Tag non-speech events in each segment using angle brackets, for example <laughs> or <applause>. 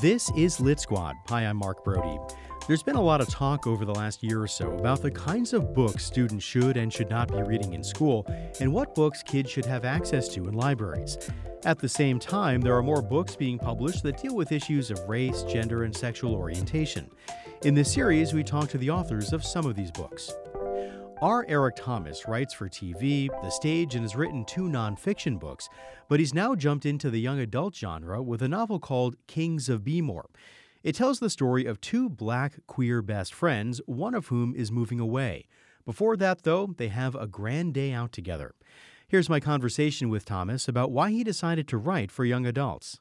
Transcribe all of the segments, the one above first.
This is Lit Squad. Hi, I'm Mark Brodie. There's been a lot of talk over the last year or so about the kinds of books students should and should not be reading in school, and what books kids should have access to in libraries. At the same time, there are more books being published that deal with issues of race, gender, and sexual orientation. In this series, we talk to the authors of some of these books. R. Eric Thomas writes for TV, the stage, and has written two nonfiction books, but he's now jumped into the young adult genre with a novel called Kings of B'More. It tells the story of two black queer best friends, one of whom is moving away. Before that, though, they have a grand day out together. Here's my conversation with Thomas about why he decided to write for young adults.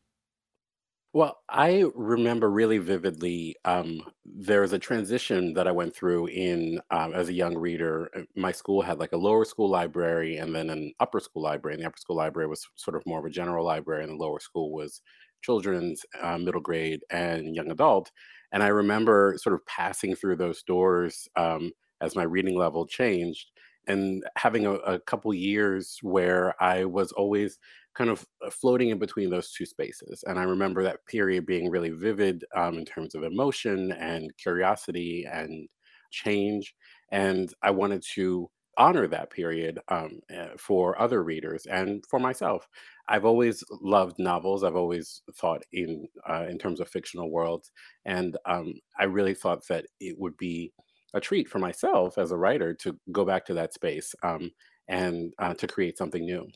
Well, I remember really vividly, um, there was a transition that I went through in um, as a young reader. Uh, My school had like a lower school library and then an upper school library. And the upper school library was sort of more of a general library, and the lower school was children's, uh, middle grade, and young adult. And I remember sort of passing through those doors um, as my reading level changed and having a, a couple years where I was always kind of uh, floating in between those two spaces. And I remember that period being really vivid um, in terms of emotion and curiosity and change. And I wanted to honor that period um, uh, for other readers and for myself. I've always loved novels. I've always thought in uh, in terms of fictional worlds, and um, I really thought that it would be a treat for myself as a writer to go back to that space um, and uh, to create something new.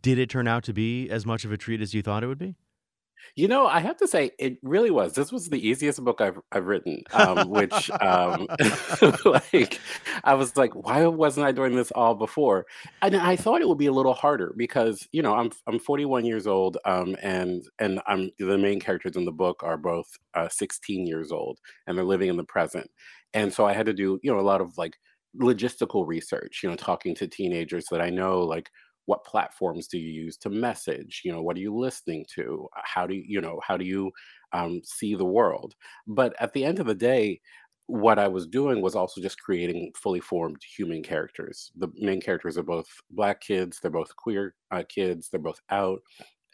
Did it turn out to be as much of a treat as you thought it would be? You know, I have to say it really was. This was the easiest book I've I've written, um, which um, <laughs> <laughs> like I was like, why wasn't I doing this all before? And I thought it would be a little harder because you know I'm I'm 41 years old, um, and and I'm the main characters in the book are both uh, 16 years old, and they're living in the present, and so I had to do you know a lot of like logistical research, you know, talking to teenagers that I know like what platforms do you use to message? You know what are you listening to? Uh, how do you you know how do you um, see the world? But at the end of the day what i was doing was also just creating fully formed human characters. The main characters are both black kids they're both queer uh, kids they're both out.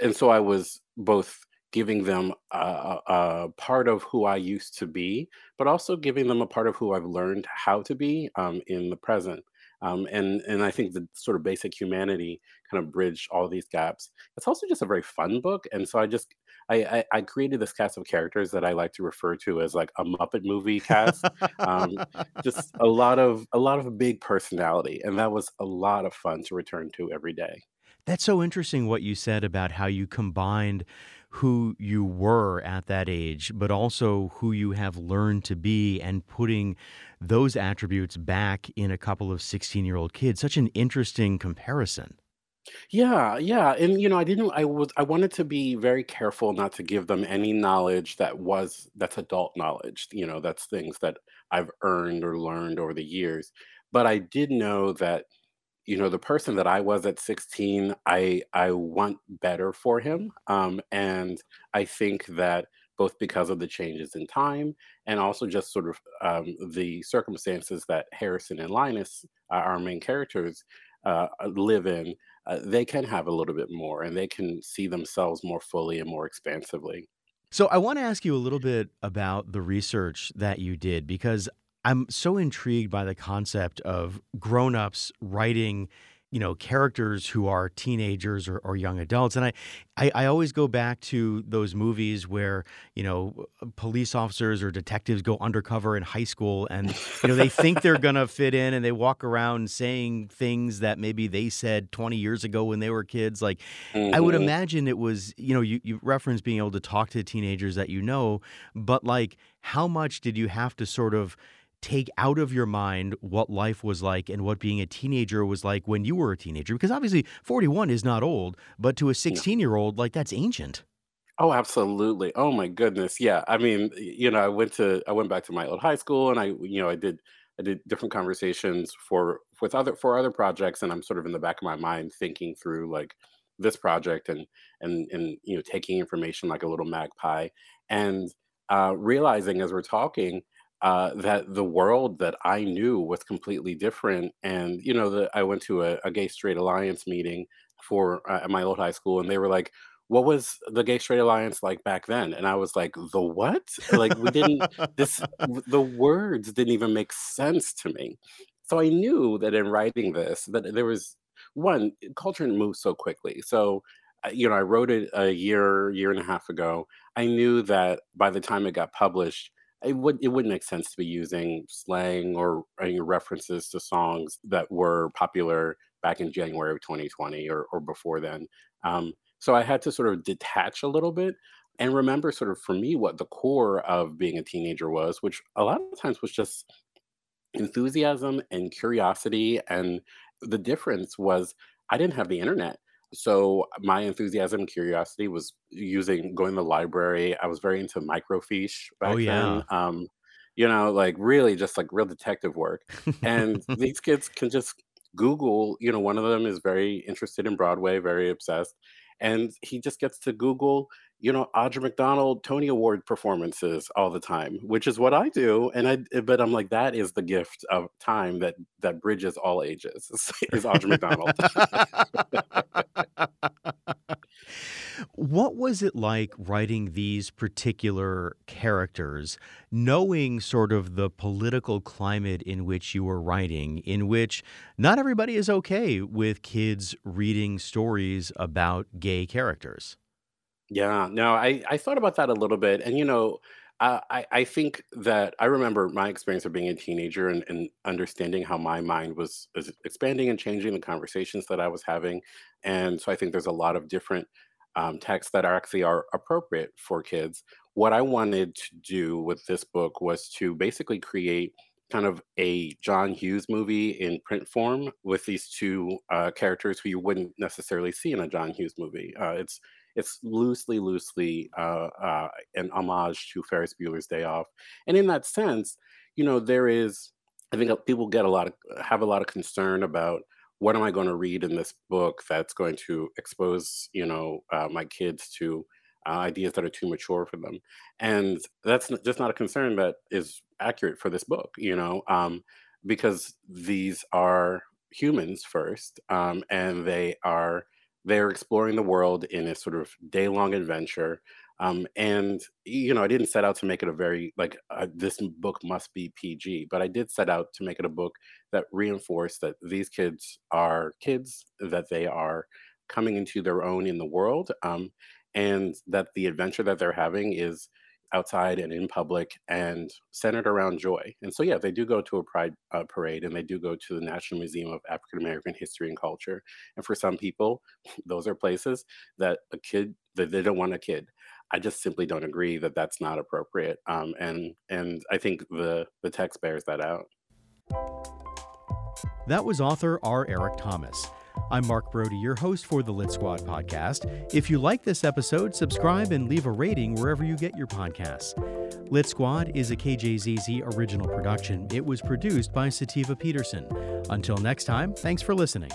And so i was both giving them a, a part of who i used to be but also giving them a part of who i've learned how to be um, in the present um, and and I think the sort of basic humanity kind of bridged all these gaps. It's also just a very fun book, and so I just I, I, I created this cast of characters that I like to refer to as like a Muppet movie cast. Um, just a lot of a lot of big personality, and that was a lot of fun to return to every day. That's so interesting what you said about how you combined who you were at that age, but also who you have learned to be and putting those attributes back in a couple of 16 year old kids. Such an interesting comparison. Yeah, yeah, and you know, I didn't. I was. I wanted to be very careful not to give them any knowledge that was that's adult knowledge. You know, that's things that I've earned or learned over the years. But I did know that you know the person that I was at 16, I I want better for him, um, and I think that both because of the changes in time and also just sort of um, the circumstances that Harrison and Linus, uh, our main characters, uh, live in, uh, they can have a little bit more and they can see themselves more fully and more expansively. So, I want to ask you a little bit about the research that you did because I'm so intrigued by the concept of grown-ups writing, you know, characters who are teenagers or, or young adults. And I, I, I always go back to those movies where, you know, police officers or detectives go undercover in high school and, you know, they think they're going to fit in and they walk around saying things that maybe they said 20 years ago when they were kids. Like, I would hmm imagine it was, you know, you, you referenced being able to talk to teenagers that you know, but like, how much did you have to sort of take out of your mind what life was like and what being a teenager was like when you were a teenager? Because obviously 41 is not old, but to a 16 year old, like that's ancient. Oh, absolutely. Oh my goodness. Yeah. I mean, you know, I went to I went back to my old high school and I, you know, I did I did different conversations for with other for other projects and I'm sort of in the back of my mind thinking through like this project and and and you know, taking information like a little magpie and uh realizing as we're talking uh that the world that I knew was completely different and you know, the I went to a, a gay straight alliance meeting for uh, at my old high school and they were like what was the Gay Straight Alliance like back then? And I was like, the what? Like we didn't this <laughs> the words didn't even make sense to me. So I knew that in writing this that there was one culture moves so quickly. So uh, you know, I wrote it a year, year and a half ago. I knew that by the time it got published, it would it wouldn't make sense to be using slang or any references to songs that were popular back in January of 2020 or, or before then. Um, so I had to sort of detach a little bit and remember sort of for me what the core of being a teenager was, which a lot of times was just enthusiasm and curiosity. And the difference was I didn't have the internet. So my enthusiasm and curiosity was using going to the library. I was very into microfiche Oh, back yeah. then. Um, you know, like really just like real detective work. And <laughs> these kids can just Google, you know, one of them is very interested in Broadway, very obsessed. And he just gets to Google, you know, Audra McDonald Tony Award performances all the time, which is what I do. And I, but I'm like, that is the gift of time that that bridges all ages <laughs> is Audra McDonald. <laughs> What was it like writing these particular characters, knowing sort of the political climate in which you were writing, in which not everybody is okay with kids reading stories about gay characters? Yeah, no, I I thought about that a little bit, and you know, I I think that I remember my experience of being a teenager and, and understanding how my mind was, was expanding and changing the conversations that I was having, and so I think there's a lot of different um, texts that are actually are appropriate for kids. What I wanted to do with this book was to basically create kind of a John Hughes movie in print form with these two uh, characters who you wouldn't necessarily see in a John Hughes movie. Uh, it's it's loosely, loosely uh, uh, an homage to Ferris Bueller's Day Off, and in that sense, you know, there is. I think uh, people get a lot of have a lot of concern about what am I going to read in this book that's going to expose, you know, uh, my kids to uh, ideas that are too mature for them, and that's just not a concern that is accurate for this book, you know, um, because these are humans first, um, and they are they're exploring the world in a sort of day long adventure. Um, and you know, I didn't set out to make it a very like uh, this book must be PG, but I did set out to make it a book that reinforced that these kids are kids, that they are coming into their own in the world, um, and that the adventure that they're having is outside and in public and centered around joy. And so, yeah, they do go to a pride uh, parade and they do go to the National Museum of African American History and Culture. And for some people, <laughs> those are places that a kid that they don't want a kid. I just simply don't agree that that's not appropriate. Um, and and I think the the text bears that out. That was author R. Eric Thomas. I'm Mark Brodie, your host for the Lit Squad podcast. If you like this episode, subscribe and leave a rating wherever you get your podcasts. Lit Squad is a KJZZ original production. It was produced by Sativa Peterson. Until next time, thanks for listening.